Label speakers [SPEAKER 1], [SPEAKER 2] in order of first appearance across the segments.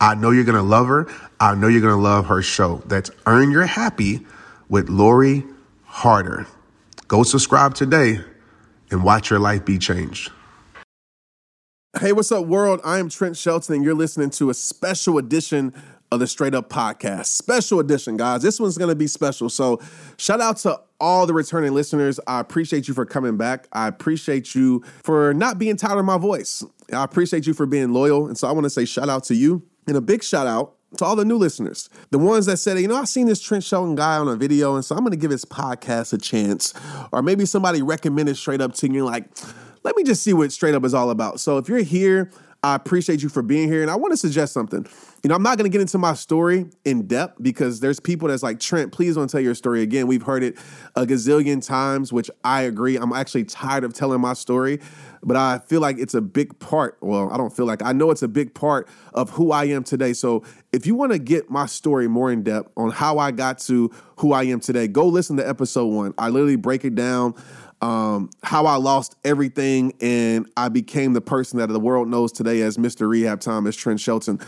[SPEAKER 1] I know you're going to love her. I know you're going to love her show. That's Earn Your Happy with Lori Harder. Go subscribe today and watch your life be changed.
[SPEAKER 2] Hey, what's up, world? I am Trent Shelton, and you're listening to a special edition of the Straight Up Podcast. Special edition, guys. This one's going to be special. So, shout out to all the returning listeners. I appreciate you for coming back. I appreciate you for not being tired of my voice. I appreciate you for being loyal. And so, I want to say shout out to you and a big shout out to all the new listeners, the ones that said, you know, I've seen this Trent Shelton guy on a video, and so I'm going to give his podcast a chance. Or maybe somebody recommended straight up to you, like, let me just see what straight up is all about. So if you're here, I appreciate you for being here. And I want to suggest something. You know, I'm not going to get into my story in depth because there's people that's like, Trent, please don't tell your story again. We've heard it a gazillion times, which I agree. I'm actually tired of telling my story, but I feel like it's a big part. Well, I don't feel like I know it's a big part of who I am today. So if you want to get my story more in depth on how I got to who I am today, go listen to episode one. I literally break it down um, how I lost everything and I became the person that the world knows today as Mr. Rehab Thomas Trent Shelton.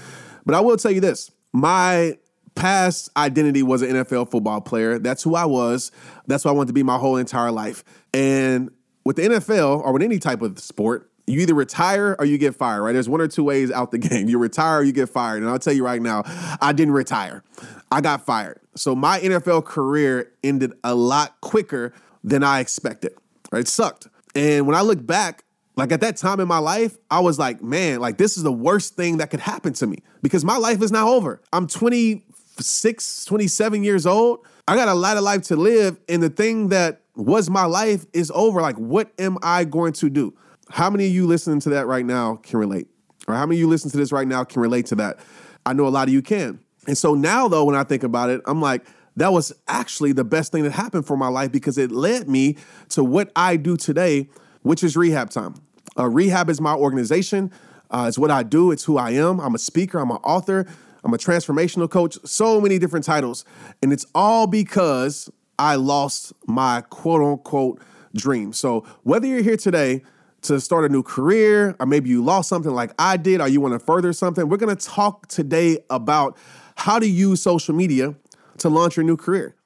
[SPEAKER 2] But I will tell you this my past identity was an NFL football player. That's who I was. That's what I wanted to be my whole entire life. And with the NFL or with any type of sport, you either retire or you get fired, right? There's one or two ways out the game. You retire or you get fired. And I'll tell you right now, I didn't retire. I got fired. So my NFL career ended a lot quicker than I expected. It sucked. And when I look back, like at that time in my life, I was like, man, like this is the worst thing that could happen to me because my life is now over. I'm 26, 27 years old. I got a lot of life to live. And the thing that was my life is over. Like, what am I going to do? How many of you listening to that right now can relate? Or how many of you listening to this right now can relate to that? I know a lot of you can. And so now, though, when I think about it, I'm like, that was actually the best thing that happened for my life because it led me to what I do today, which is rehab time. Uh, rehab is my organization. Uh, it's what I do. It's who I am. I'm a speaker. I'm an author. I'm a transformational coach. So many different titles, and it's all because I lost my quote unquote dream. So whether you're here today to start a new career, or maybe you lost something like I did, or you want to further something, we're going to talk today about how to use social media to launch your new career.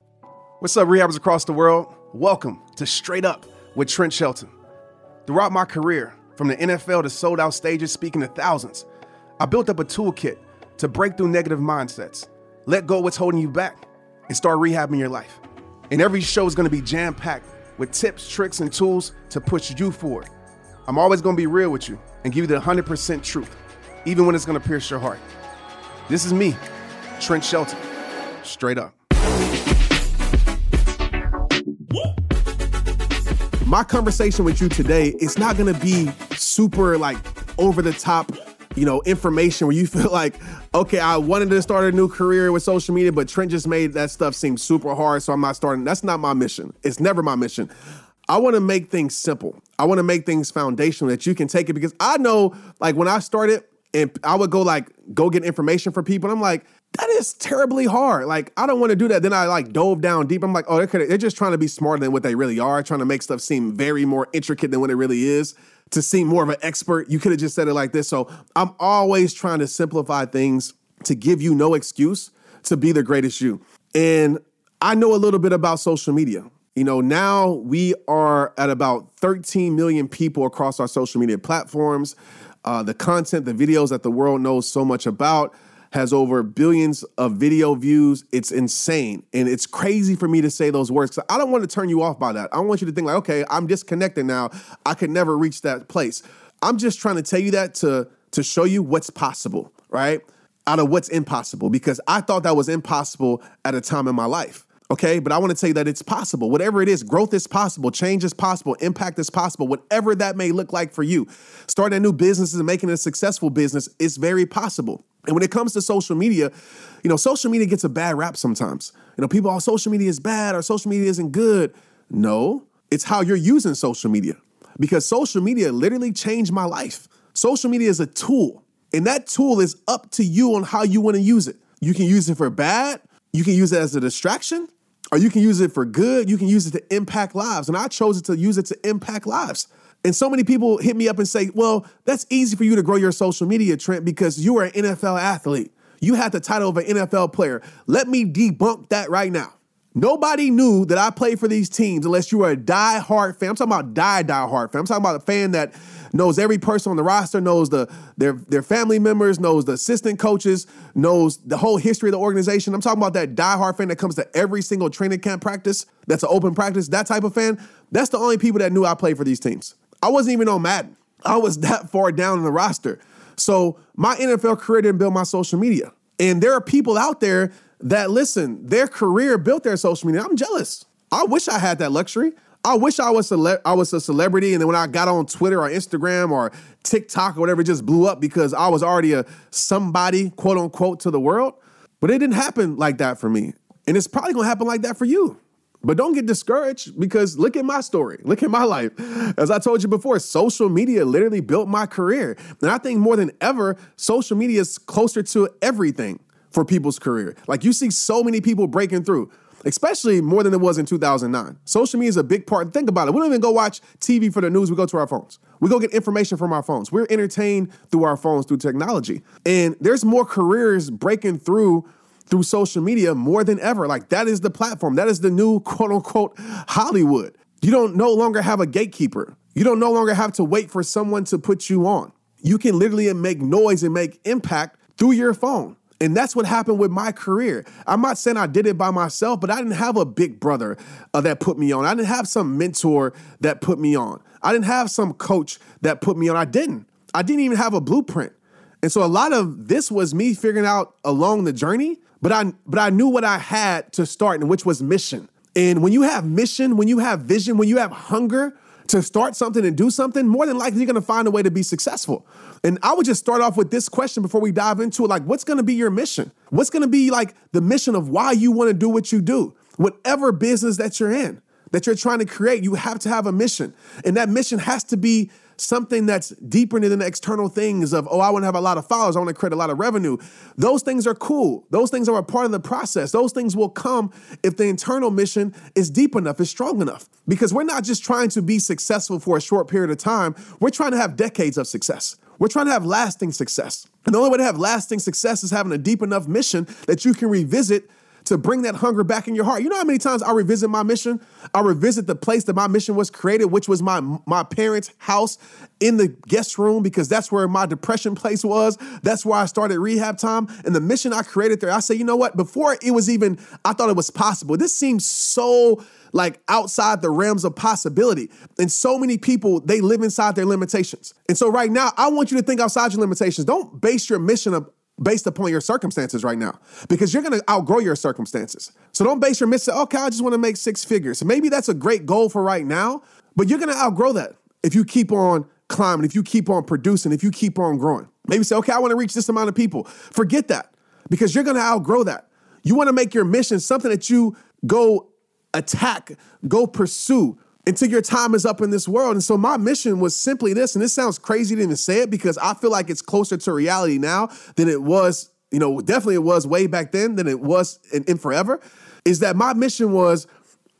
[SPEAKER 2] What's up, rehabbers across the world? Welcome to Straight Up with Trent Shelton. Throughout my career, from the NFL to sold out stages speaking to thousands, I built up a toolkit to break through negative mindsets, let go what's holding you back, and start rehabbing your life. And every show is gonna be jam packed with tips, tricks, and tools to push you forward. I'm always gonna be real with you and give you the 100% truth, even when it's gonna pierce your heart. This is me, Trent Shelton straight up. My conversation with you today is not gonna be super like over the top, you know, information where you feel like, okay, I wanted to start a new career with social media, but Trent just made that stuff seem super hard, so I'm not starting. That's not my mission. It's never my mission. I want to make things simple. I want to make things foundational that you can take it because I know, like, when I started and I would go, like, go get information for people, and I'm like, that is terribly hard. Like, I don't want to do that. Then I like dove down deep. I'm like, oh, they're, they're just trying to be smarter than what they really are, trying to make stuff seem very more intricate than what it really is, to seem more of an expert. You could have just said it like this. So I'm always trying to simplify things to give you no excuse to be the greatest you. And I know a little bit about social media. You know, now we are at about 13 million people across our social media platforms. Uh, the content, the videos that the world knows so much about has over billions of video views. It's insane. And it's crazy for me to say those words. I don't want to turn you off by that. I want you to think like, okay, I'm disconnected now. I could never reach that place. I'm just trying to tell you that to, to show you what's possible, right? Out of what's impossible, because I thought that was impossible at a time in my life. Okay, but I want to tell you that it's possible. Whatever it is, growth is possible, change is possible, impact is possible, whatever that may look like for you. Starting a new business and making a successful business is very possible. And when it comes to social media, you know, social media gets a bad rap sometimes. You know, people, oh, social media is bad or social media isn't good. No, it's how you're using social media because social media literally changed my life. Social media is a tool, and that tool is up to you on how you want to use it. You can use it for bad, you can use it as a distraction, or you can use it for good. You can use it to impact lives. And I chose it to use it to impact lives. And so many people hit me up and say, well, that's easy for you to grow your social media, Trent, because you are an NFL athlete. You had the title of an NFL player. Let me debunk that right now. Nobody knew that I played for these teams unless you were a die-hard fan. I'm talking about die, die-hard fan. I'm talking about a fan that knows every person on the roster, knows the their their family members, knows the assistant coaches, knows the whole history of the organization. I'm talking about that die-hard fan that comes to every single training camp practice. That's an open practice. That type of fan. That's the only people that knew I played for these teams. I wasn't even on Madden. I was that far down in the roster. So my NFL career didn't build my social media. And there are people out there that listen, their career built their social media. I'm jealous. I wish I had that luxury. I wish I was cele- I was a celebrity, and then when I got on Twitter or Instagram or TikTok or whatever, it just blew up because I was already a somebody, quote unquote, to the world. But it didn't happen like that for me, and it's probably gonna happen like that for you. But don't get discouraged because look at my story. Look at my life. As I told you before, social media literally built my career. And I think more than ever, social media is closer to everything for people's career. Like you see so many people breaking through, especially more than it was in 2009. Social media is a big part. Think about it. We don't even go watch TV for the news. We go to our phones. We go get information from our phones. We're entertained through our phones, through technology. And there's more careers breaking through through social media more than ever. Like that is the platform. That is the new quote unquote Hollywood. You don't no longer have a gatekeeper. You don't no longer have to wait for someone to put you on. You can literally make noise and make impact through your phone. And that's what happened with my career. I'm not saying I did it by myself, but I didn't have a big brother uh, that put me on. I didn't have some mentor that put me on. I didn't have some coach that put me on. I didn't. I didn't even have a blueprint. And so a lot of this was me figuring out along the journey, but I but I knew what I had to start and which was mission. And when you have mission, when you have vision, when you have hunger, to start something and do something, more than likely you're gonna find a way to be successful. And I would just start off with this question before we dive into it like, what's gonna be your mission? What's gonna be like the mission of why you wanna do what you do? Whatever business that you're in, that you're trying to create, you have to have a mission. And that mission has to be something that's deeper than the external things of, oh, I want to have a lot of followers, I want to create a lot of revenue. Those things are cool. Those things are a part of the process. Those things will come if the internal mission is deep enough, is strong enough. Because we're not just trying to be successful for a short period of time, we're trying to have decades of success. We're trying to have lasting success. And the only way to have lasting success is having a deep enough mission that you can revisit to bring that hunger back in your heart. You know how many times I revisit my mission? I revisit the place that my mission was created, which was my my parents' house in the guest room because that's where my depression place was. That's where I started rehab time. And the mission I created there, I say, you know what? Before it was even, I thought it was possible. This seems so like outside the realms of possibility. And so many people, they live inside their limitations. And so right now, I want you to think outside your limitations. Don't base your mission based upon your circumstances right now because you're going to outgrow your circumstances. So don't base your mission, okay, I just want to make six figures. Maybe that's a great goal for right now, but you're going to outgrow that if you keep on climbing, if you keep on producing, if you keep on growing. Maybe say, okay, I want to reach this amount of people. Forget that because you're going to outgrow that. You want to make your mission something that you go attack, go pursue, until your time is up in this world. And so my mission was simply this, and this sounds crazy to even say it because I feel like it's closer to reality now than it was, you know, definitely it was way back then than it was in, in forever. Is that my mission was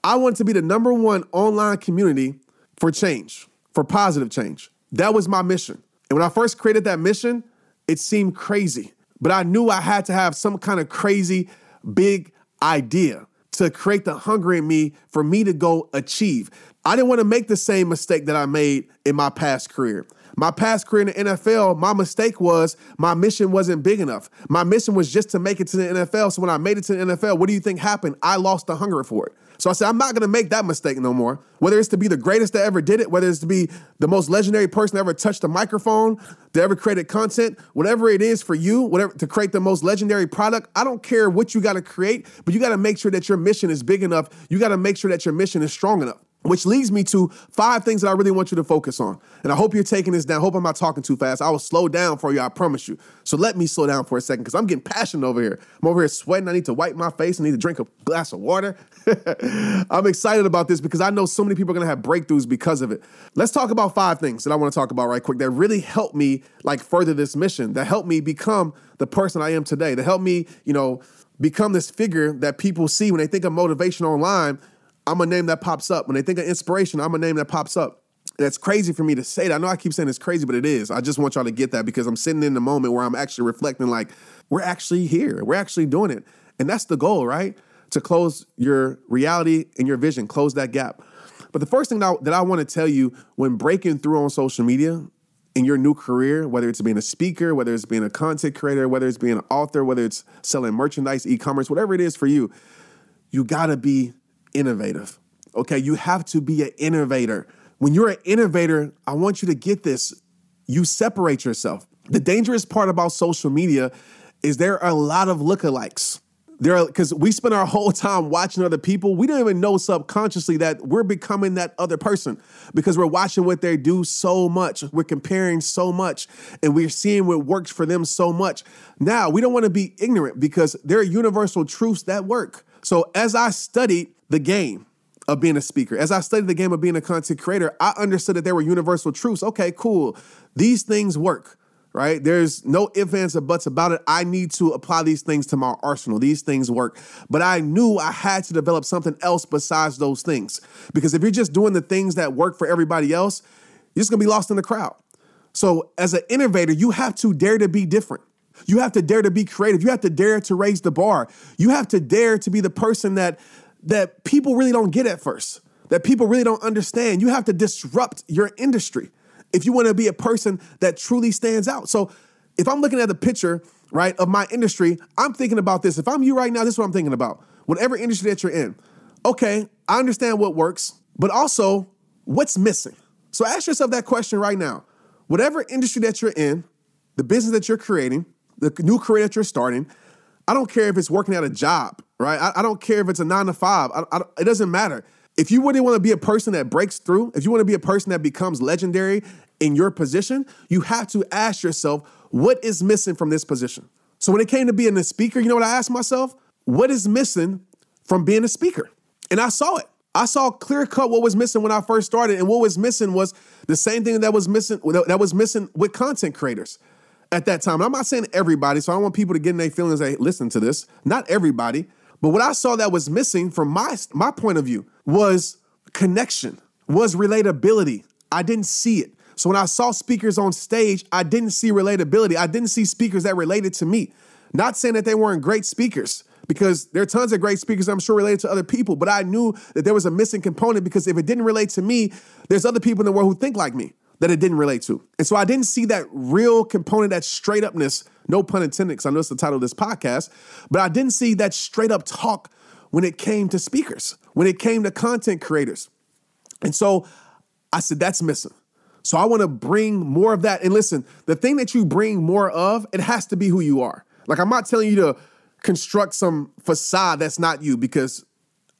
[SPEAKER 2] I wanted to be the number one online community for change, for positive change. That was my mission. And when I first created that mission, it seemed crazy, but I knew I had to have some kind of crazy big idea to create the hunger in me for me to go achieve. I didn't want to make the same mistake that I made in my past career. My past career in the NFL, my mistake was my mission wasn't big enough. My mission was just to make it to the NFL. So when I made it to the NFL, what do you think happened? I lost the hunger for it. So I said, I'm not going to make that mistake no more. Whether it's to be the greatest that ever did it, whether it's to be the most legendary person that ever touched a microphone, that ever created content, whatever it is for you, whatever to create the most legendary product, I don't care what you got to create, but you got to make sure that your mission is big enough. You got to make sure that your mission is strong enough. Which leads me to five things that I really want you to focus on. And I hope you're taking this down. I hope I'm not talking too fast. I will slow down for you, I promise you. So let me slow down for a second because I'm getting passionate over here. I'm over here sweating. I need to wipe my face. I need to drink a glass of water. I'm excited about this because I know so many people are going to have breakthroughs because of it. Let's talk about five things that I want to talk about right quick that really helped me like further this mission, that helped me become the person I am today, that helped me, you know, become this figure that people see when they think of motivation online I'm a name that pops up. When they think of inspiration, I'm a name that pops up. That's crazy for me to say that. I know I keep saying it's crazy, but it is. I just want y'all to get that because I'm sitting in the moment where I'm actually reflecting like, we're actually here. We're actually doing it. And that's the goal, right? To close your reality and your vision, close that gap. But the first thing that I, that I want to tell you when breaking through on social media in your new career, whether it's being a speaker, whether it's being a content creator, whether it's being an author, whether it's selling merchandise, e commerce, whatever it is for you, you got to be innovative. Okay, you have to be an innovator. When you're an innovator, I want you to get this. You separate yourself. The dangerous part about social media is there are a lot of lookalikes. There are because we spend our whole time watching other people. We don't even know subconsciously that we're becoming that other person because we're watching what they do so much. We're comparing so much and we're seeing what works for them so much. Now, we don't want to be ignorant because there are universal truths that work. So as I studied the game of being a speaker, as I studied the game of being a content creator, I understood that there were universal truths. Okay, cool. These things work, right? There's no ifs, ands, or buts about it. I need to apply these things to my arsenal. These things work. But I knew I had to develop something else besides those things. Because if you're just doing the things that work for everybody else, you're just gonna be lost in the crowd. So as an innovator, you have to dare to be different. You have to dare to be creative. You have to dare to raise the bar. You have to dare to be the person that that people really don't get at first. That people really don't understand. You have to disrupt your industry if you want to be a person that truly stands out. So, if I'm looking at the picture, right, of my industry, I'm thinking about this. If I'm you right now, this is what I'm thinking about. Whatever industry that you're in. Okay, I understand what works, but also what's missing? So ask yourself that question right now. Whatever industry that you're in, the business that you're creating, the new career that you're starting, I don't care if it's working at a job, right? I, I don't care if it's a nine to five. I, I, it doesn't matter. If you really want to be a person that breaks through, if you want to be a person that becomes legendary in your position, you have to ask yourself, what is missing from this position? So when it came to being a speaker, you know what I asked myself? What is missing from being a speaker? And I saw it. I saw clear cut what was missing when I first started, and what was missing was the same thing that was missing that was missing with content creators at that time. And I'm not saying everybody, so I want people to get in their feelings. They listen to this. Not everybody, but what I saw that was missing from my my point of view was connection, was relatability. I didn't see it. So when I saw speakers on stage, I didn't see relatability. I didn't see speakers that related to me. Not saying that they weren't great speakers, because there are tons of great speakers I'm sure related to other people, but I knew that there was a missing component because if it didn't relate to me, there's other people in the world who think like me that it didn't relate to. And so I didn't see that real component, that straight upness, no pun intended, because I know it's the title of this podcast, but I didn't see that straight up talk when it came to speakers, when it came to content creators. And so I said, that's missing. So I want to bring more of that. And listen, the thing that you bring more of, it has to be who you are. Like I'm not telling you to construct some facade that's not you because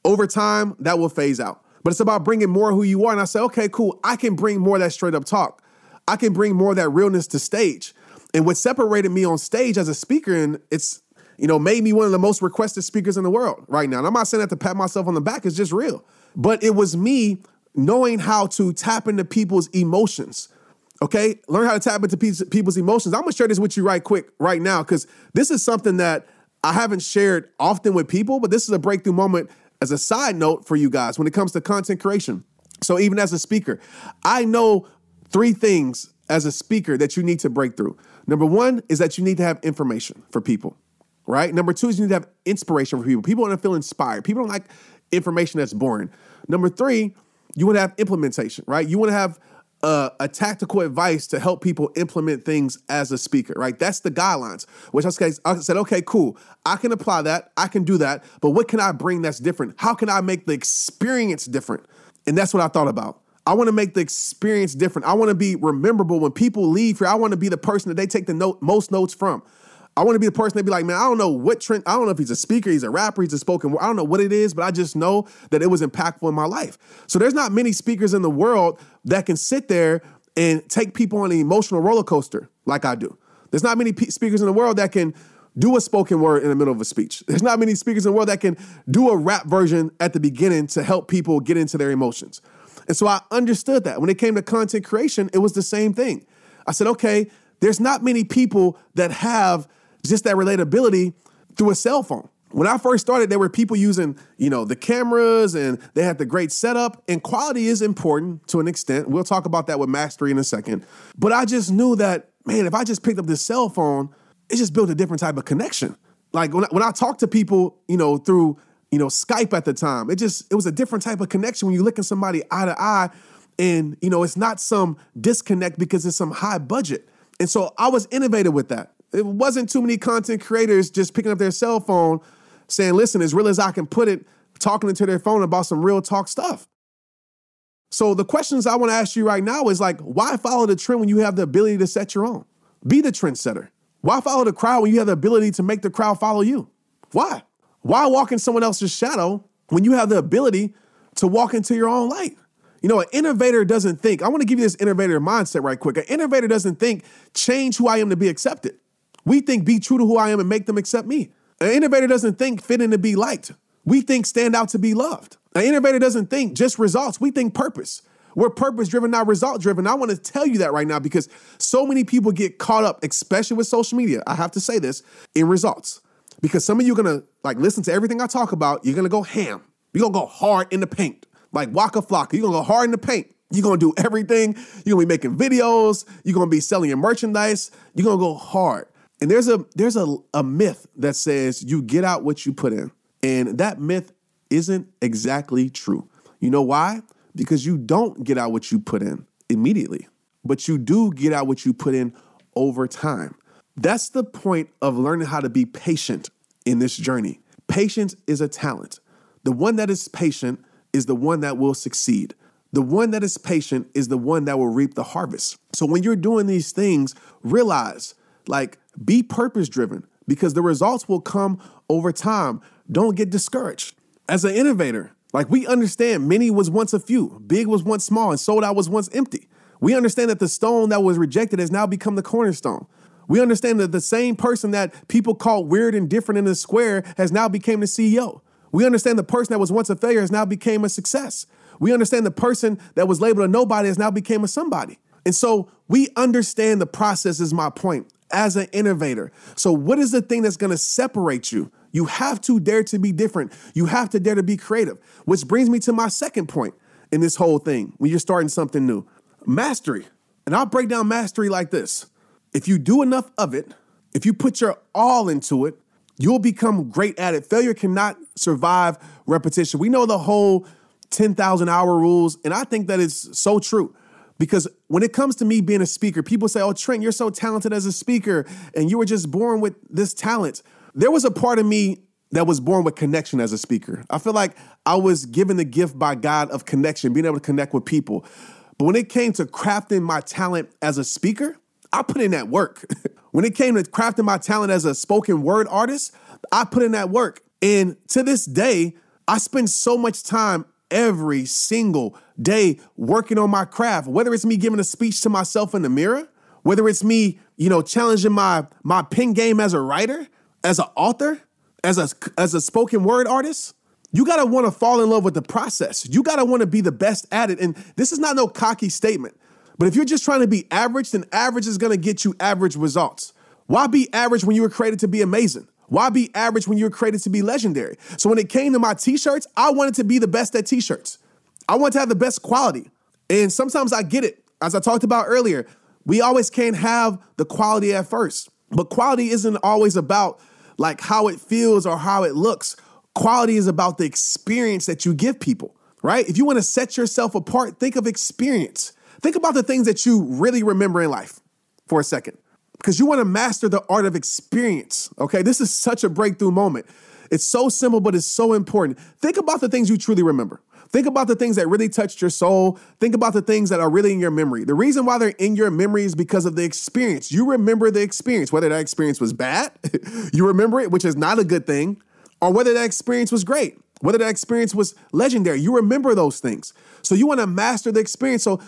[SPEAKER 2] over time that will phase out but it's about bringing more who you are. And I say, okay, cool. I can bring more that straight up talk. I can bring more that realness to stage. And what separated me on stage as a speaker, and it's, you know, made me one of the most requested speakers in the world right now. And I'm not saying that to pat myself on the back, it's just real. But it was me knowing how to tap into people's emotions. Okay, learn how to tap into people's emotions. I'm gonna share this with you right quick, right now, because this is something that I haven't shared often with people, but this is a breakthrough moment as a side note for you guys when it comes to content creation. So, even as a speaker, I know three things as a speaker that you need to break through. Number one is that you need to have information for people, right? Number two is you need to have inspiration for people. People want to feel inspired. People don't like information that's boring. Number three, you want to have implementation, right? You want to have a, a, tactical advice to help people implement things as a speaker, right? That's the guidelines, which I said, okay, cool. I can apply that. I can do that. But what can I bring that's different? How can I make the experience different? And that's what I thought about. I want to make the experience different. I want to be rememberable when people leave here. I want to be the person that they take the note, most notes from. I want to be the person that be like, man, I don't know what Trent, I don't know if he's a speaker, he's a rapper, he's a spoken word. I don't know what it is, but I just know that it was impactful in my life. So there's not many speakers in the world that can sit there and take people on an emotional roller coaster like I do. There's not many speakers in the world that can do a spoken word in the middle of a speech. There's not many speakers in the world that can do a rap version at the beginning to help people get into their emotions. And so I understood that. When it came to content creation, it was the same thing. I said, okay, there's not many people that have just that relatability through a cell phone. When I first started, there were people using, you know, the cameras and they had the great setup and quality is important to an extent. We'll talk about that with mastery in a second. But I just knew that, man, if I just picked up this cell phone, it just built a different type of connection. Like when I, when I to people, you know, through, you know, Skype at the time, it just, it was a different type of connection when you look at somebody eye to eye and, you know, it's not some disconnect because it's some high budget. And so I was innovative with that it wasn't too many content creators just picking up their cell phone saying, listen, as real as I can put it, talking into their phone about some real talk stuff. So the questions I want to ask you right now is like, why follow the trend when you have the ability to set your own? Be the trendsetter. Why follow the crowd when you have the ability to make the crowd follow you? Why? Why walk in someone else's shadow when you have the ability to walk into your own light? You know, an innovator doesn't think, I want to give you this innovator mindset right quick. An innovator doesn't think, change who I am to be accepted. We think be true to who I am and make them accept me. An innovator doesn't think fit in to be liked. We think stand out to be loved. An innovator doesn't think just results. We think purpose. We're purpose driven, not result driven. I want to tell you that right now because so many people get caught up, especially with social media. I have to say this in results because some of you are gonna like listen to everything I talk about. You're gonna go ham. You're gonna go hard in the paint, like Waka Flocka. You're gonna go hard in the paint. You're gonna do everything. You're gonna be making videos. You're gonna be selling your merchandise. You're gonna go hard. And there's a there's a, a myth that says you get out what you put in. And that myth isn't exactly true. You know why? Because you don't get out what you put in immediately, but you do get out what you put in over time. That's the point of learning how to be patient in this journey. Patience is a talent. The one that is patient is the one that will succeed. The one that is patient is the one that will reap the harvest. So when you're doing these things, realize like be purpose driven because the results will come over time. Don't get discouraged. As an innovator, like we understand many was once a few, big was once small, and sold out was once empty. We understand that the stone that was rejected has now become the cornerstone. We understand that the same person that people called weird and different in the square has now became the CEO. We understand the person that was once a failure has now became a success. We understand the person that was labeled a nobody has now became a somebody. And so we understand the process is my point as an innovator. So, what is the thing that's gonna separate you? You have to dare to be different. You have to dare to be creative, which brings me to my second point in this whole thing when you're starting something new mastery. And I'll break down mastery like this if you do enough of it, if you put your all into it, you'll become great at it. Failure cannot survive repetition. We know the whole 10,000 hour rules, and I think that is so true. Because when it comes to me being a speaker, people say, Oh, Trent, you're so talented as a speaker, and you were just born with this talent. There was a part of me that was born with connection as a speaker. I feel like I was given the gift by God of connection, being able to connect with people. But when it came to crafting my talent as a speaker, I put in that work. when it came to crafting my talent as a spoken word artist, I put in that work. And to this day, I spend so much time every single day working on my craft, whether it's me giving a speech to myself in the mirror, whether it's me, you know, challenging my my pen game as a writer, as an author, as a as a spoken word artist. You gotta want to fall in love with the process. You gotta want to be the best at it. And this is not no cocky statement. But if you're just trying to be average, then average is gonna get you average results. Why be average when you were created to be amazing? Why be average when you were created to be legendary? So when it came to my t-shirts, I wanted to be the best at t-shirts. I want to have the best quality. And sometimes I get it. As I talked about earlier, we always can't have the quality at first. But quality isn't always about like how it feels or how it looks. Quality is about the experience that you give people, right? If you want to set yourself apart, think of experience. Think about the things that you really remember in life for a second, because you want to master the art of experience. Okay, this is such a breakthrough moment. It's so simple, but it's so important. Think about the things you truly remember. Think about the things that really touched your soul. Think about the things that are really in your memory. The reason why they're in your memory is because of the experience. You remember the experience, whether that experience was bad, you remember it, which is not a good thing, or whether that experience was great, whether that experience was legendary. You remember those things. So you want to master the experience. So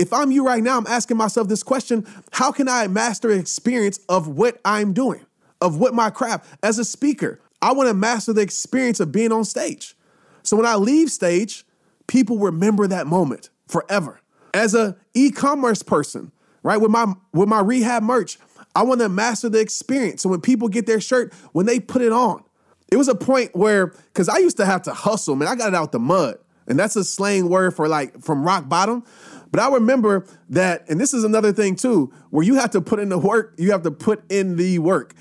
[SPEAKER 2] if I'm you right now, I'm asking myself this question How can I master experience of what I'm doing, of what my craft as a speaker? I want to master the experience of being on stage. So when I leave stage, people remember that moment forever. As a e-commerce person, right, with my with my rehab merch, I want to master the experience. So when people get their shirt, when they put it on, it was a point where because I used to have to hustle, man. I got it out the mud, and that's a slang word for like from rock bottom. But I remember that, and this is another thing too, where you have to put in the work. You have to put in the work.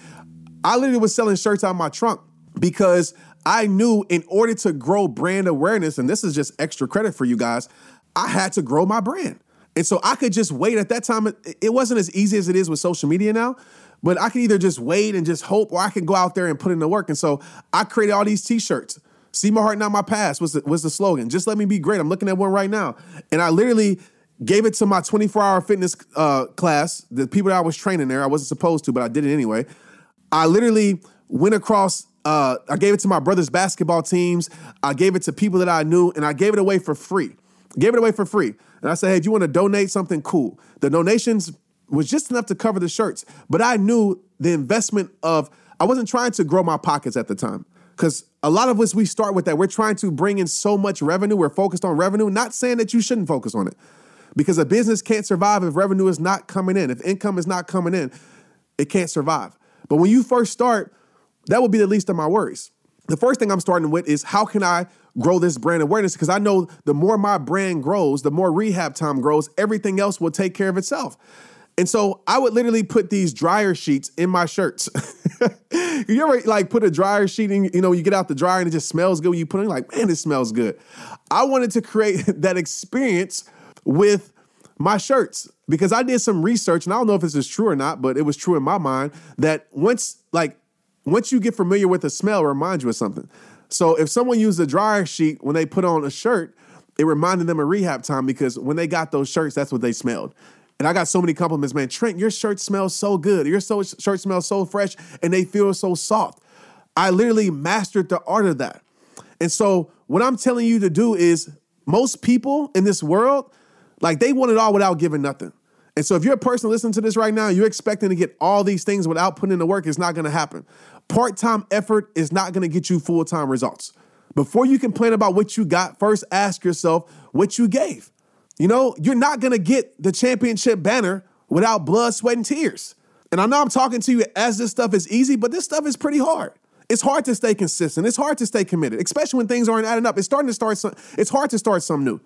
[SPEAKER 2] I literally was selling shirts out of my trunk because I knew in order to grow brand awareness, and this is just extra credit for you guys, I had to grow my brand. And so I could just wait at that time. It wasn't as easy as it is with social media now, but I could either just wait and just hope, or I can go out there and put in the work. And so I created all these t-shirts. See my heart, not my past was the, was the slogan. Just let me be great. I'm looking at one right now. And I literally gave it to my 24 hour fitness uh, class, the people that I was training there. I wasn't supposed to, but I did it anyway. I literally went across uh, I gave it to my brother's basketball teams. I gave it to people that I knew, and I gave it away for free. Gave it away for free. And I said, hey, if you want to donate something, cool. The donations was just enough to cover the shirts, but I knew the investment of, I wasn't trying to grow my pockets at the time. Because a lot of us, we start with that. We're trying to bring in so much revenue. We're focused on revenue, not saying that you shouldn't focus on it. Because a business can't survive if revenue is not coming in. If income is not coming in, it can't survive. But when you first start, that would be the least of my worries. The first thing I'm starting with is how can I grow this brand awareness? Because I know the more my brand grows, the more rehab time grows, everything else will take care of itself. And so I would literally put these dryer sheets in my shirts. you ever like put a dryer sheet in, you know, you get out the dryer and it just smells good you put it in, like, man, it smells good. I wanted to create that experience with my shirts because I did some research and I don't know if this is true or not, but it was true in my mind that once like once you get familiar with the smell, it reminds you of something. So if someone used a dryer sheet when they put on a shirt, it reminded them of rehab time because when they got those shirts, that's what they smelled. And I got so many compliments, man. Trent, your shirt smells so good. Your so, shirt smells so fresh and they feel so soft. I literally mastered the art of that. And so what I'm telling you to do is most people in this world, like they want it all without giving nothing. And so if you're a person listening to this right now, you're expecting to get all these things without putting in the work, it's not going to happen. Part-time effort is not going to get you full-time results. Before you complain about what you got, first ask yourself what you gave. You know, you're not going to get the championship banner without blood, sweat, and tears. And I know I'm talking to you as this stuff is easy, but this stuff is pretty hard. It's hard to stay consistent. It's hard to stay committed, especially when things aren't adding up. It's starting to start some, it's hard to start something new.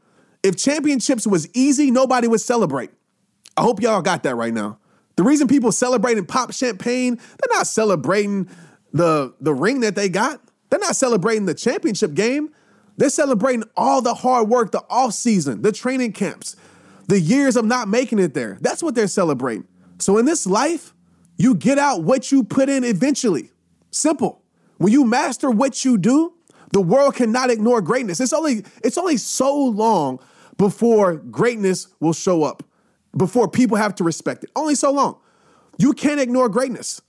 [SPEAKER 2] If championships was easy, nobody would celebrate. I hope y'all got that right now. The reason people celebrate and pop champagne, they're not celebrating the, the ring that they got. They're not celebrating the championship game. They're celebrating all the hard work, the off season, the training camps, the years of not making it there. That's what they're celebrating. So in this life, you get out what you put in eventually. Simple. When you master what you do, the world cannot ignore greatness. It's only it's only so long before greatness will show up before people have to respect it. Only so long. You can't ignore greatness.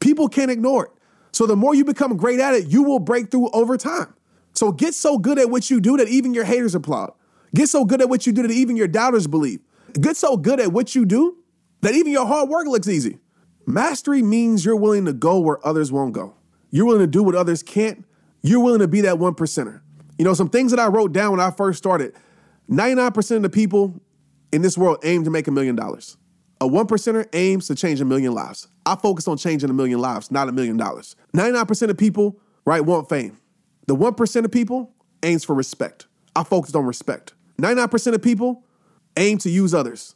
[SPEAKER 2] People can't ignore it. So the more you become great at it, you will break through over time. So get so good at what you do that even your haters applaud. Get so good at what you do that even your doubters believe. Get so good at what you do that even your hard work looks easy. Mastery means you're willing to go where others won't go. You're willing to do what others can't. You're willing to be that one percenter. You know, some things that I wrote down when I first started 99% of the people in this world aim to make a million dollars. A one percenter aims to change a million lives. I focus on changing a million lives, not a million dollars. 99% of people, right, want fame. The 1% of people aims for respect. I focused on respect. 99% of people aim to use others.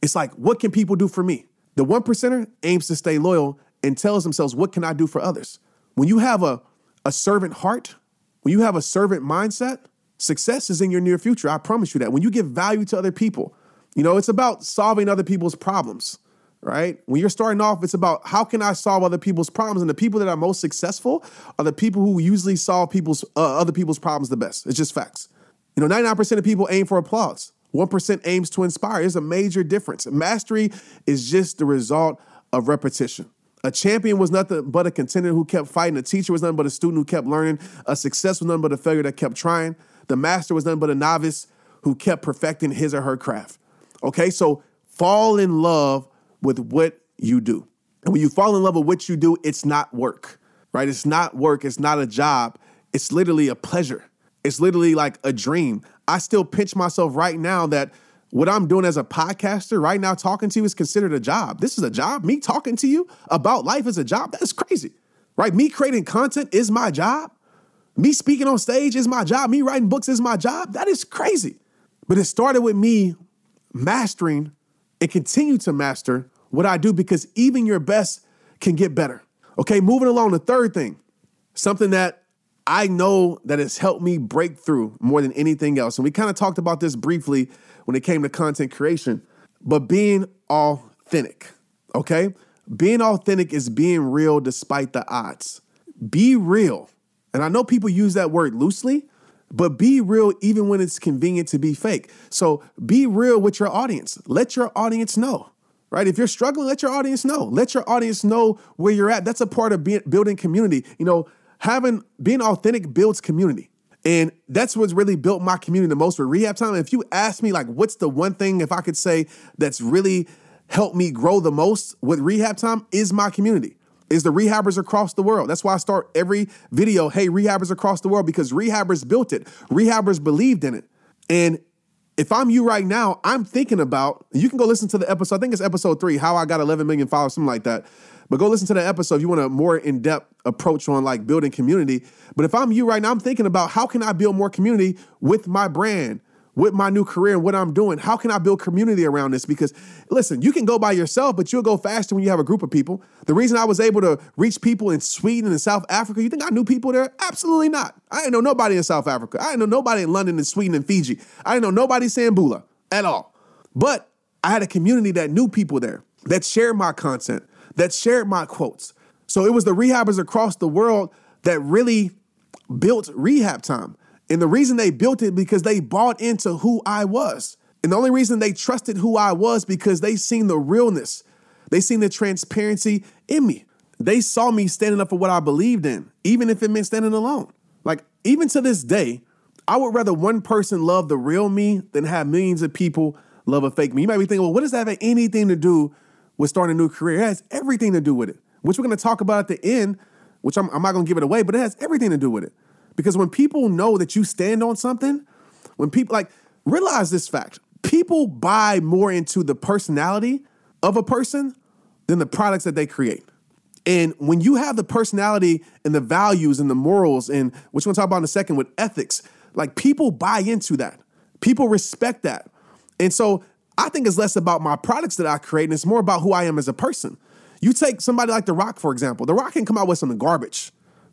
[SPEAKER 2] It's like, what can people do for me? The one percenter aims to stay loyal and tells themselves, what can I do for others? When you have a, a servant heart, when you have a servant mindset, success is in your near future. I promise you that. When you give value to other people, You know, it's about solving other people's problems, right? When you're starting off, it's about how can I solve other people's problems? And the people that are most successful are the people who usually solve people's uh, other people's problems the best. It's just facts. You know, 99% of people aim for applause. 1% aims to inspire. There's a major difference. Mastery is just the result of repetition. A champion was nothing but a contender who kept fighting. A teacher was nothing but a student who kept learning. A success was nothing but a failure that kept trying. The master was nothing but a novice who kept perfecting his or her craft. Okay, so fall in love with what you do. And when you fall in love with what you do, it's not work, right? It's not work, it's not a job. It's literally a pleasure. It's literally like a dream. I still pinch myself right now that what I'm doing as a podcaster right now, talking to you, is considered a job. This is a job. Me talking to you about life is a job. That's crazy, right? Me creating content is my job. Me speaking on stage is my job. Me writing books is my job. That is crazy. But it started with me mastering and continue to master what I do because even your best can get better. Okay, moving along, the third thing, something that I know that has helped me break through more than anything else. And we kind of talked about this briefly when it came to content creation, but being authentic, okay? Being authentic is being real despite the odds. Be real. And I know people use that word loosely, but be real even when it's convenient to be fake. So be real with your audience. Let your audience know, right? If you're struggling, let your audience know. Let your audience know where you're at. That's a part of being, building community. You know, having being authentic builds community. And that's what's really built my community the most with rehab time. If you ask me, like, what's the one thing, if I could say, that's really helped me grow the most with rehab time, is my community, is the rehabbers across the world. That's why I start every video, hey, rehabbers across the world, because rehabbers built it, rehabbers believed in it. And if I'm you right now, I'm thinking about, you can go listen to the episode, I think it's episode three, How I Got 11 Million Followers, something like that. But go listen to that episode if you want a more in-depth approach on like building community. But if I'm you right now, I'm thinking about how can I build more community with my brand, with my new career and what I'm doing. How can I build community around this? Because listen, you can go by yourself, but you'll go faster when you have a group of people. The reason I was able to reach people in Sweden and South Africa, you think I knew people there? Absolutely not. I didn't know nobody in South Africa. I didn't know nobody in London and Sweden and Fiji. I didn't know nobody in Sambula at all. But I had a community that knew people there, that shared my content, that shared my quotes. So it was the rehabbers across the world that really built rehab time. And the reason they built it because they bought into who I was. And the only reason they trusted who I was because they seen the realness. They seen the transparency in me. They saw me standing up for what I believed in, even if it meant standing alone. Like even to this day, I would rather one person love the real me than have millions of people love a fake me. You might be thinking, well, what does that have anything to do with starting a new career. It has everything to do with it, which we're going to talk about at the end, which I'm, I'm not going to give it away, but it has everything to do with it. Because when people know that you stand on something, when people like realize this fact, people buy more into the personality of a person than the products that they create. And when you have the personality and the values and the morals, and which we'll talk about in a second with ethics, like people buy into that. People respect that. And so I think it's less about my products that I create and it's more about who I am as a person. You take somebody like The Rock, for example. The Rock can come out with some garbage,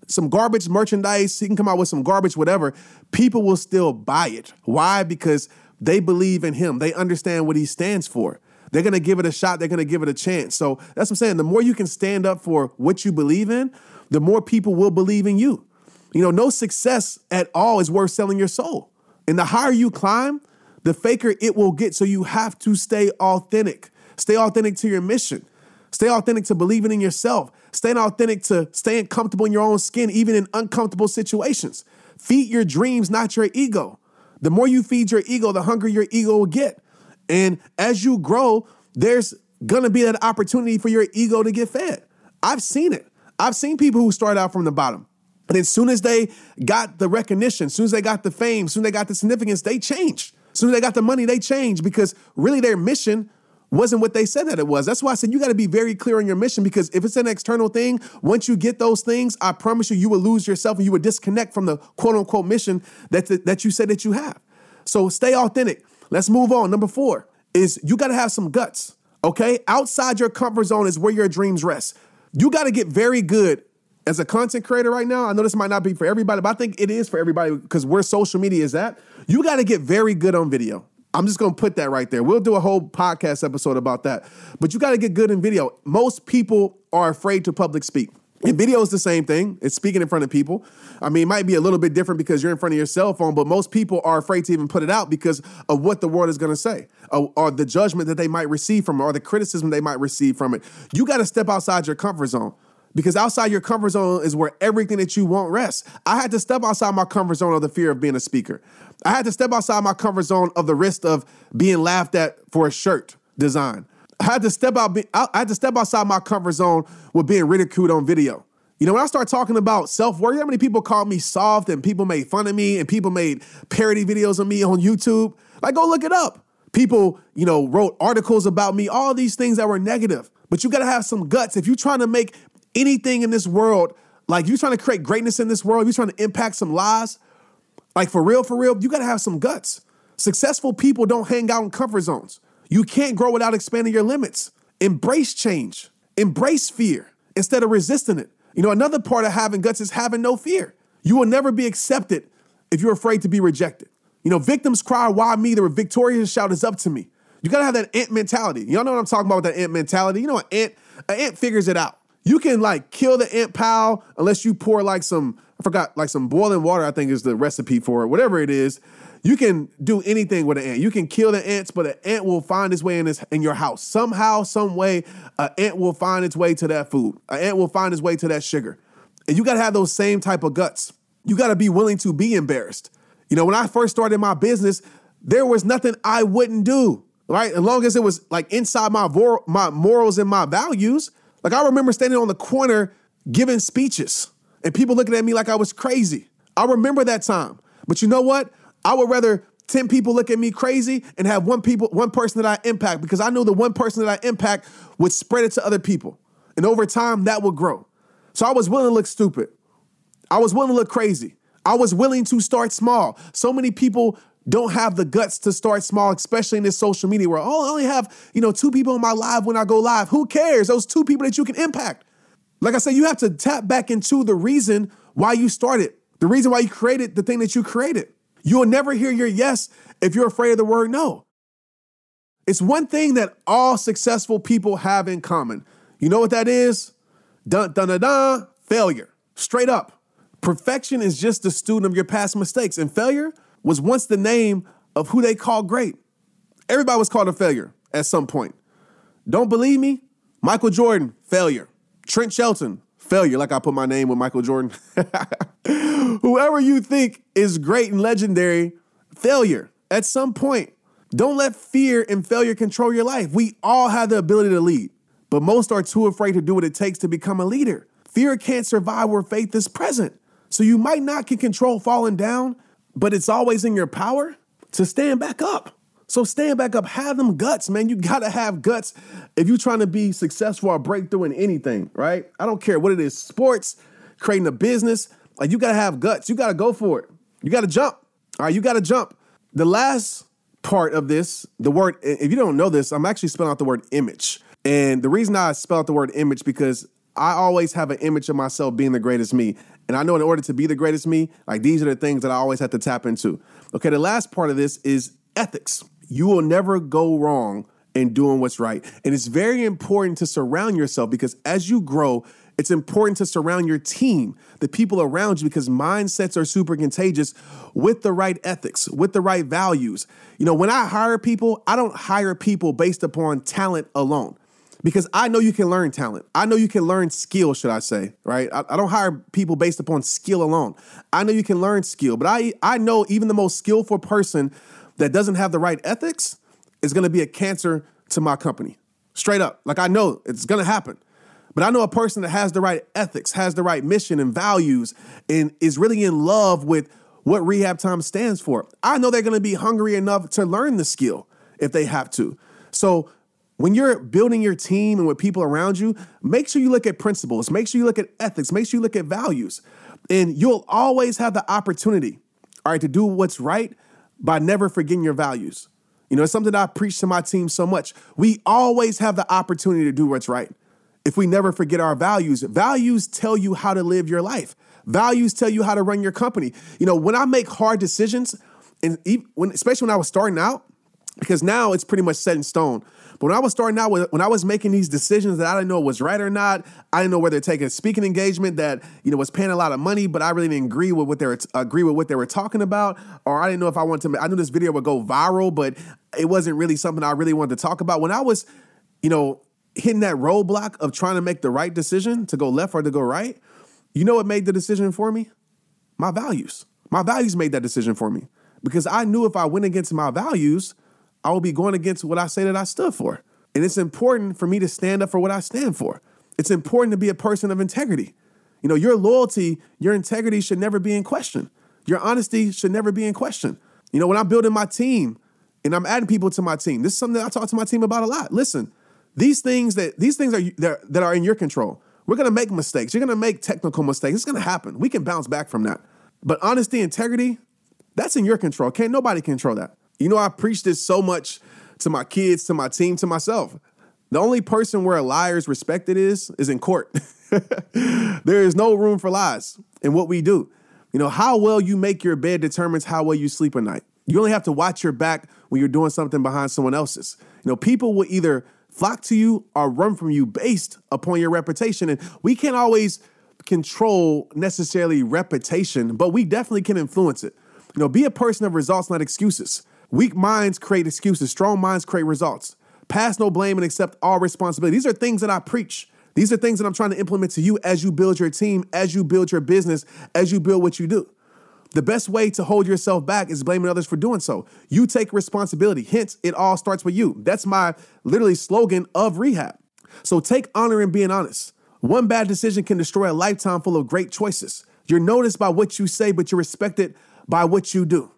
[SPEAKER 2] some garbage merchandise. He can come out with some garbage, whatever. People will still buy it. Why? Because they believe in him. They understand what he stands for. They're to give it a shot. They're to give it a chance. So that's what I'm saying. The more you can stand up for what you believe in, the more people will believe in you. You know, no success at all is worth selling your soul. And the higher you climb, the faker it will get. So you have to stay authentic. Stay authentic to your mission. Stay authentic to believing in yourself. Stay authentic to staying comfortable in your own skin, even in uncomfortable situations. Feed your dreams, not your ego. The more you feed your ego, the hungrier your ego will get. And as you grow, there's gonna be that opportunity for your ego to get fed. I've seen it. I've seen people who start out from the bottom. And as soon as they got the recognition, as soon as they got the fame, as soon as they got the significance, they changed. As soon as they got the money, they changed because really their mission wasn't what they said that it was. That's why I said you got to be very clear on your mission because if it's an external thing, once you get those things, I promise you, you will lose yourself and you will disconnect from the quote unquote mission that, that you said that you have. So stay authentic. Let's move on. Number four is you got to have some guts. Okay. Outside your comfort zone is where your dreams rest. You got to get very good as a content creator right now. I know this might not be for everybody, but I think it is for everybody because where social media is at, you got to get very good on video. I'm just gonna put that right there. We'll do a whole podcast episode about that. But you gotta get good in video. Most people are afraid to public speak. And video is the same thing. It's speaking in front of people. I mean, it might be a little bit different because you're in front of your cell phone, but most people are afraid to even put it out because of what the world is going to say or, or, the judgment that they might receive from it or the criticism they might receive from it. You got to step outside your comfort zone because outside your comfort zone is where everything that you want rests. I had to step outside my comfort zone of the fear of being a speaker. I had to step outside my comfort zone of the risk of being laughed at for a shirt design. I had to step out. I had to step outside my comfort zone with being ridiculed on video. You know, when I start talking about self worth, how many people called me soft and people made fun of me and people made parody videos of me on YouTube? Like, go look it up. People, you know, wrote articles about me, all these things that were negative. But you got to have some guts. If you're trying to make anything in this world, like you're trying to create greatness in this world, you're trying to impact some lives, like for real, for real, you got to have some guts. Successful people don't hang out in comfort zones. You can't grow without expanding your limits. Embrace change, embrace fear instead of resisting it. You know, another part of having guts is having no fear. You will never be accepted if you're afraid to be rejected. You know, victims cry, why me? The victorious shout is up to me. You gotta have that ant mentality. Y'all know what I'm talking about with that ant mentality. You know, an ant, an ant figures it out. You can like kill the ant pal unless you pour like some, I forgot, like some boiling water, I think is the recipe for it, whatever it is. You can do anything with an ant. You can kill the ants, but an ant will find its way in this in your house. Somehow, some way, an ant will find its way to that food. An ant will find its way to that sugar. And you gotta have those same type of guts. You gotta be willing to be embarrassed. You know, when I first started my business, there was nothing I wouldn't do, right? As long as it was like inside my vor- my morals and my values. Like I remember standing on the corner giving speeches and people looking at me like I was crazy. I remember that time. But you know what? I would rather 10 people look at me crazy and have one people one person that I impact because I know the one person that I impact would spread it to other people. And over time that would grow. So I was willing to look stupid. I was willing to look crazy. I was willing to start small. So many people don't have the guts to start small, especially in this social media where, oh, I only have, you know, two people in my live when I go live. Who cares? Those two people that you can impact. Like I said, you have to tap back into the reason why you started, the reason why you created the thing that you created. You will never hear your yes if you're afraid of the word no. It's one thing that all successful people have in common. You know what that is? Dun dun dun dun, failure. Straight up. Perfection is just the student of your past mistakes, and failure was once the name of who they call great. Everybody was called a failure at some point. Don't believe me? Michael Jordan, failure. Trent Shelton, failure, like I put my name with Michael Jordan. Whoever you think is great and legendary, failure at some point. Don't let fear and failure control your life. We all have the ability to lead, but most are too afraid to do what it takes to become a leader. Fear can't survive where faith is present. So you might not can control falling down, but it's always in your power to stand back up. So stand back up, have them guts, man. You gotta have guts if you're trying to be successful or break through in anything, right? I don't care what it is, sports, creating a business, like you gotta have guts. You gotta go for it. You gotta jump. All right, you gotta jump. The last part of this, the word, if you don't know this, I'm actually spelling out the word image. And the reason I spell out the word image because I always have an image of myself being the greatest me. And I know in order to be the greatest me, like these are the things that I always have to tap into. Okay, the last part of this is ethics. You will never go wrong in doing what's right. And it's very important to surround yourself because as you grow, it's important to surround your team, the people around you, because mindsets are super contagious with the right ethics, with the right values. You know, when I hire people, I don't hire people based upon talent alone because I know you can learn talent. I know you can learn skill, should I say, right? I, I, don't hire people based upon skill alone. I know you can learn skill, but I, I know even the most skillful person that doesn't have the right ethics is gonna be a cancer to my company. Straight up. Like I know it's gonna happen. But I know a person that has the right ethics, has the right mission and values, and is really in love with what rehab time stands for. I know they're gonna be hungry enough to learn the skill if they have to. So when you're building your team and with people around you, make sure you look at principles, make sure you look at ethics, make sure you look at values. And you'll always have the opportunity, all right, to do what's right by never forgetting your values. You know, it's something I preach to my team so much. We always have the opportunity to do what's right if we never forget our values. Values tell you how to live your life. Values tell you how to run your company. You know, when I make hard decisions, and when, especially when I was starting out, because now it's pretty much set in stone. But when I was starting out, when I was making these decisions that I didn't know was right or not, I didn't know whether to take a speaking engagement that you know was paying a lot of money, but I really didn't agree with what they were agree with what they were talking about, or I didn't know if I wanted to. I knew this video would go viral, but it wasn't really something I really wanted to talk about. When I was, you know, hitting that roadblock of trying to make the right decision to go left or to go right, you know what made the decision for me? My values. My values made that decision for me because I knew if I went against my values, I will be going against what I say that I stood for. And it's important for me to stand up for what I stand for. It's important to be a person of integrity. You know, your loyalty, your integrity should never be in question. Your honesty should never be in question. You know, when I'm building my team and I'm adding people to my team, this is something that I talk to my team about a lot. Listen, these things that these things are that, that are in your control. We're gonna make mistakes. You're gonna make technical mistakes. It's gonna happen. We can bounce back from that. But honesty, integrity, that's in your control. Can't nobody control that. You know, I preach this so much to my kids, to my team, to myself. The only person where a liar's respected is is in court. there is no room for lies in what we do. You know, how well you make your bed determines how well you sleep at night. You only have to watch your back when you're doing something behind someone else's. You know, people will either flock to you or run from you based upon your reputation. And we can't always control necessarily reputation, but we definitely can influence it. You know, be a person of results, not excuses. Weak minds create excuses, strong minds create results. Pass no blame and accept all responsibility. These are things that I preach. These are things that I'm trying to implement to you as you build your team, as you build your business, as you build what you do. The best way to hold yourself back is blaming others for doing so. You take responsibility. Hence, it all starts with you. That's my literally slogan of rehab. So take honor in being honest. One bad decision can destroy a lifetime full of great choices. You're noticed by what you say, but you're respected by what you do.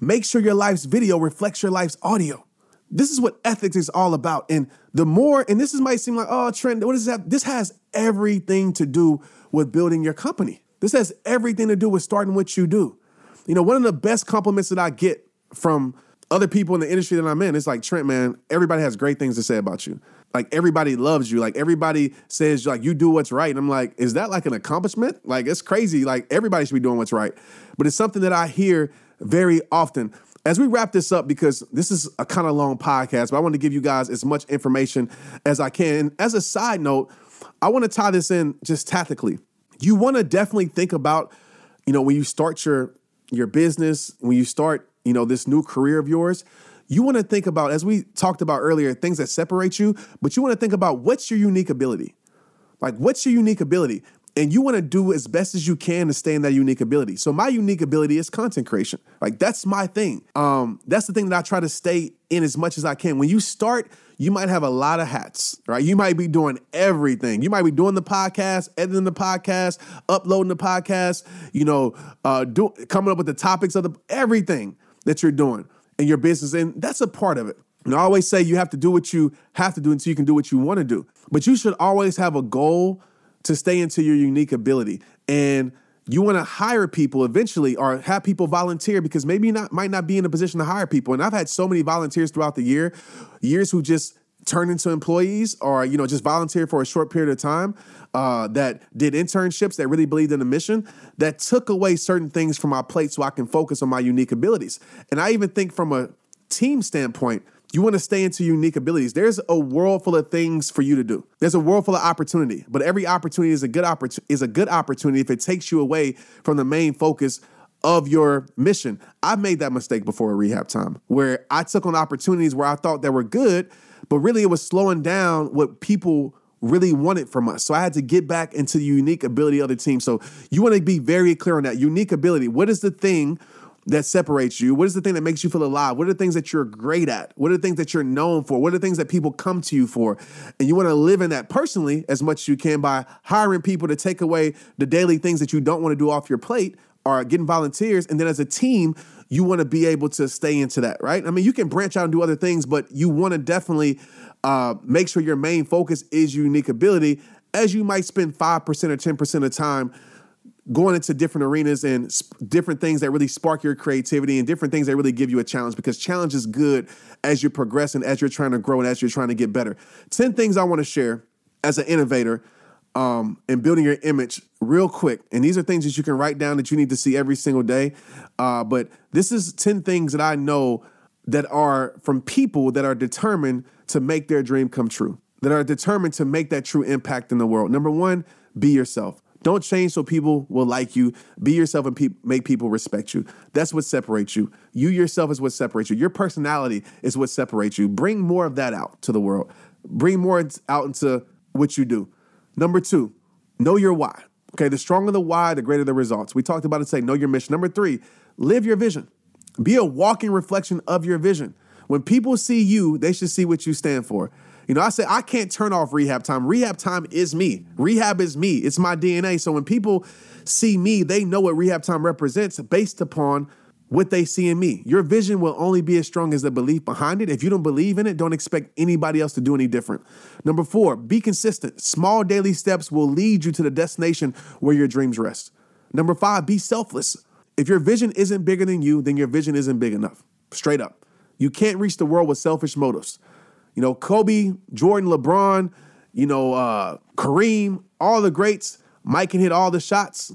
[SPEAKER 2] Make sure your life's video reflects your life's audio. This is what ethics is all about. And the more, and this is might seem like, oh, Trent, what does that? This has everything to do with building your company. This has everything to do with starting what you do. You know, one of the best compliments that I get from other people in the industry that I'm in is like, Trent, man, everybody has great things to say about you. Like everybody loves you. Like everybody says like you do what's right. And I'm like, is that like an accomplishment? Like it's crazy. Like everybody should be doing what's right. But it's something that I hear very often. As we wrap this up, because this is a kind of long podcast, but I want to give you guys as much information as I can. And as a side note, I want to tie this in just tactically. You want to definitely think about, you know, when you start your your business, when you start, you know, this new career of yours, you want to think about, as we talked about earlier, things that separate you, but you want to think about what's your unique ability. Like, what's your unique ability? And you want to do as best as you can to stay in that unique ability. So my unique ability is content creation. Like that's my thing. Um, that's the thing that I try to stay in as much as I can. When you start, you might have a lot of hats, right? You might be doing everything. You might be doing the podcast, editing the podcast, uploading the podcast, you know, uh, do, coming up with the topics of the everything that you're doing in your business, and that's a part of it. And I always say you have to do what you have to do until you can do what you want to do. But you should always have a goal to stay into your unique ability. And you want to hire people eventually or have people volunteer because maybe you not might not be in a position to hire people. And I've had so many volunteers throughout the year, years who just turn into employees or you know just volunteer for a short period of time uh, that did internships that really believed in the mission that took away certain things from my plate so i can focus on my unique abilities and i even think from a team standpoint you want to stay into unique abilities. There's a world full of things for you to do. There's a world full of opportunity, but every opportunity is a good opportunity is a good opportunity if it takes you away from the main focus of your mission. I've made that mistake before at rehab time where I took on opportunities where I thought they were good, but really it was slowing down what people really wanted from us. So I had to get back into the unique ability of the team. So you want to be very clear on that. Unique ability. What is the thing that separates you? What is the thing that makes you feel alive? What are the things that you're great at? What are the things that you're known for? What are the things that people come to you for? And you want to live in that personally as much as you can by hiring people to take away the daily things that you don't want to do off your plate or getting volunteers. And then as a team, you want to be able to stay into that, right? I mean, you can branch out and do other things, but you want to definitely uh, make sure your main focus is your unique ability as you might spend 5% or 10% of time going into different arenas and sp- different things that really spark your creativity and different things that really give you a challenge because challenge is good as you're progressing, as you're trying to grow, and as you're trying to get better. 10 things I want to share as an innovator um, and building your image real quick. And these are things that you can write down that you need to see every single day. Uh, but this is 10 things that I know that are from people that are determined to make their dream come true, that are determined to make that true impact in the world. Number one, be yourself. Don't change so people will like you. Be yourself and pe- make people respect you. That's what separates you. You yourself is what separates you. Your personality is what separates you. Bring more of that out to the world. Bring more out into what you do. Number two, know your why. Okay, the stronger the why, the greater the results. We talked about it say, know your mission. Number three, live your vision. Be a walking reflection of your vision. When people see you, they should see what you stand for. You know, I say I can't turn off rehab time. Rehab time is me. Rehab is me. It's my DNA. So when people see me, they know what rehab time represents based upon what they see in me. Your vision will only be as strong as the belief behind it. If you don't believe in it, don't expect anybody else to do any different. Number four, be consistent. Small daily steps will lead you to the destination where your dreams rest. Number five, be selfless. If your vision isn't bigger than you, then your vision isn't big enough. Straight up. You can't reach the world with selfish motives. You know, Kobe, Jordan, LeBron, you know, uh, Kareem, all the greats, Mike can hit all the shots,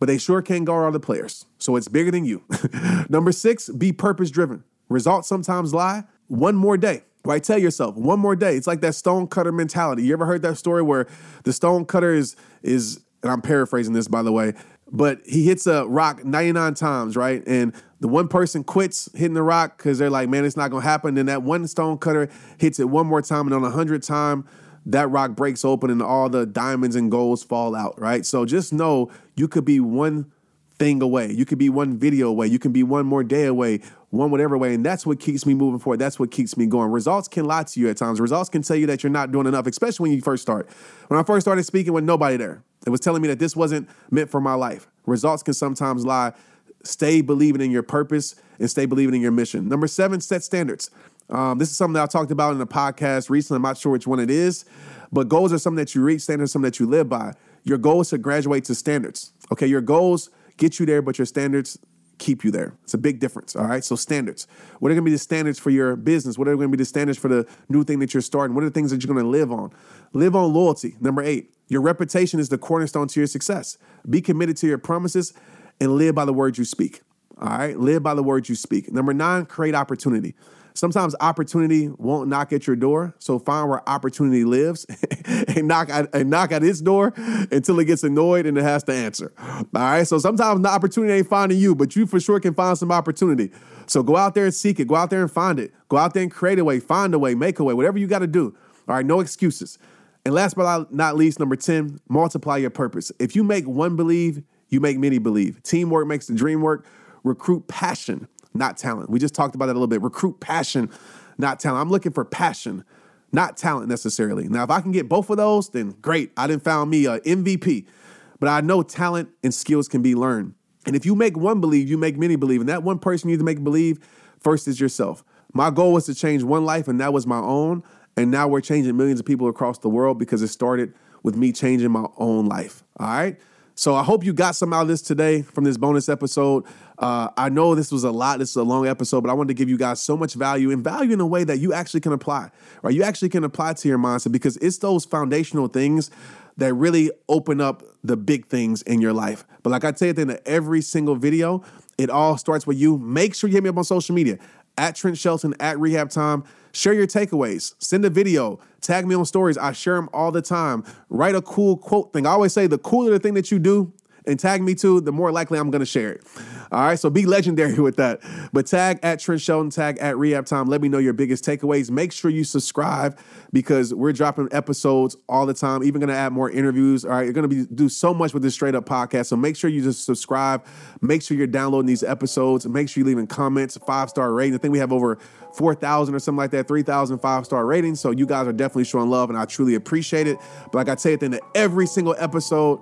[SPEAKER 2] but they sure can't guard all the players. So it's bigger than you. Number six, be purpose driven. Results sometimes lie. One more day. Right? Tell yourself one more day. It's like that stone cutter mentality. You ever heard that story where the stone cutter is is and I'm paraphrasing this by the way, but he hits a rock 99 times, right? And the one person quits hitting the rock because they're like, man, it's not gonna happen. Then that one stone cutter hits it one more time, and on a hundred time, that rock breaks open and all the diamonds and golds fall out, right? So just know you could be one thing away. You could be one video away. You can be one more day away, one whatever way. And that's what keeps me moving forward. That's what keeps me going. Results can lie to you at times. Results can tell you that you're not doing enough, especially when you first start. When I first started speaking with nobody there, it was telling me that this wasn't meant for my life. Results can sometimes lie. Stay believing in your purpose and stay believing in your mission. Number seven, set standards. Um, this is something that I talked about in a podcast recently. I'm not sure which one it is, but goals are something that you reach, standards are something that you live by. Your goal is to graduate to standards. Okay, your goals get you there, but your standards keep you there. It's a big difference. All right. So standards. What are going to be the standards for your business? What are going to be the standards for the new thing that you're starting? What are the things that you're going to live on? Live on loyalty. Number eight. Your reputation is the cornerstone to your success. Be committed to your promises and live by the words you speak. All right. Live by the words you speak. Number nine. Create opportunity. Sometimes opportunity won't knock at your door, so find where opportunity lives and knock at, and knock at its door until it gets annoyed and it has to answer. All right. So sometimes the opportunity ain't finding you, but you for sure can find some opportunity. So go out there and seek it. Go out there and find it. Go out there and create a way, find a way, make a way, whatever you got to do. All right. No excuses. And last but not least, number 10, multiply your purpose. If you make one believe, you make many believe. Teamwork makes the dream work. Recruit passion not talent. We just talked about that a little bit. Recruit passion, not talent. I'm looking for passion, not talent necessarily. Now, if I can get both of those, then great. I didn't found me a MVP. But I know talent and skills can be learned. And if you make one believe, you make many believe. And that one person you need to make believe first is yourself. My goal was to change one life, and that was my own. And now we're changing millions of people across the world because it started with me changing my own life. All right. So I hope you got some out of this today from this bonus episode. Uh, I know this was a lot. This is a long episode, but I wanted to give you guys so much value and value in a way that you actually can apply, right? You actually can apply to your mindset because it's those foundational things that really open up the big things in your life. But like I tell you at the end of every single video, it all starts with you. Make sure you hit me up on social media at Trent Shelton, at Rehab Time. Share your takeaways. Send a video. Tag me on stories. I share them all the time. Write a cool quote thing. I always say the cooler the thing that you do and tag me too, the more likely I'm going to share it. All right, so be legendary with that. But tag at Trent Shelton, tag at Rehab Time. Let me know your biggest takeaways. Make sure you subscribe because we're dropping episodes all the time. Even going to add more interviews. All right, you're going to be do so much with this straight up podcast. So make sure you just subscribe. Make sure you're downloading these episodes. Make sure you're leaving comments, five star rating. I think we have over 4,000 or something like that, 3,000 five star ratings. So you guys are definitely showing love and I truly appreciate it. But like I say at the end of every single episode,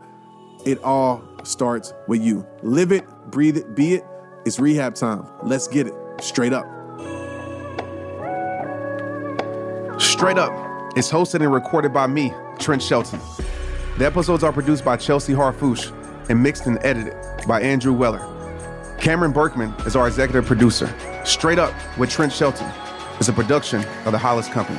[SPEAKER 2] it all starts with you. Live it, breathe it, be it. It's rehab time. Let's get it. Straight up. Straight up. It's hosted and recorded by me, Trent Shelton. The episodes are produced by Chelsea Harfouche and mixed and edited by Andrew Weller. Cameron Berkman is our executive producer. Straight Up with Trent Shelton is a production of the Hollis Company.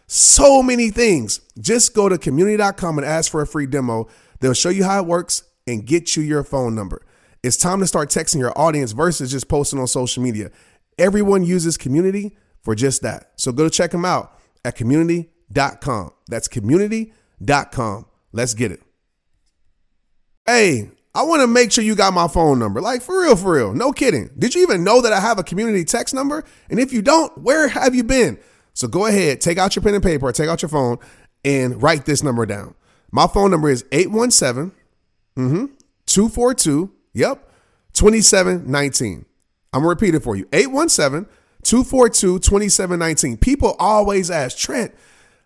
[SPEAKER 1] so many things. Just go to community.com and ask for a free demo. They'll show you how it works and get you your phone number. It's time to start texting your audience versus just posting on social media. Everyone uses community for just that. So go to check them out at community.com. That's community.com. Let's get it. Hey, I want to make sure you got my phone number. Like, for real, for real. No kidding. Did you even know that I have a community text number? And if you don't, where have you been? So go ahead, take out your pen and paper, or take out your phone, and write this number down. My phone number is 817 mm-hmm, 242 Yep. 2719. I'm to repeat it for you 817 242 2719. People always ask, Trent,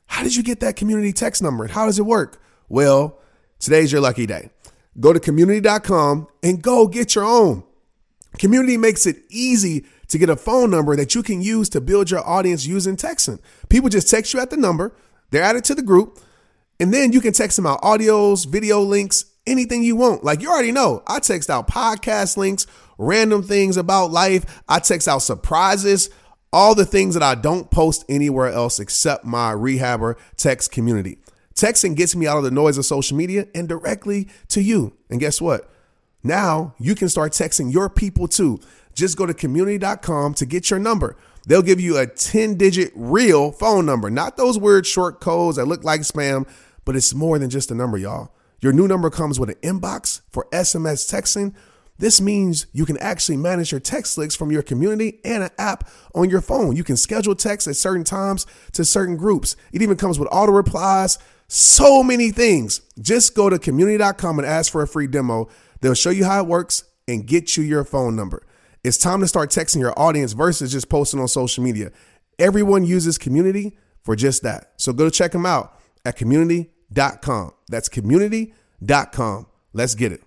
[SPEAKER 1] how did you get that community text number? And How does it work? Well, today's your lucky day. Go to community.com and go get your own. Community makes it easy to get a phone number that you can use to build your audience using texting. People just text you at the number, they're added to the group, and then you can text them out audios, video links, anything you want. Like you already know, I text out podcast links, random things about life. I text out surprises, all the things that I don't post anywhere else except my rehabber text community. Texting gets me out of the noise of social media and directly to you. And guess what? Now you can start texting your people too. Just go to community.com to get your number. They'll give you a 10 digit real phone number, not those weird short codes that look like spam, but it's more than just a number, y'all. Your new number comes with an inbox for SMS texting. This means you can actually manage your text links from your community and an app on your phone. You can schedule texts at certain times to certain groups. It even comes with auto replies, so many things. Just go to community.com and ask for a free demo. They'll show you how it works and get you your phone number. It's time to start texting your audience versus just posting on social media. Everyone uses community for just that. So go check them out at community.com. That's community.com. Let's get it.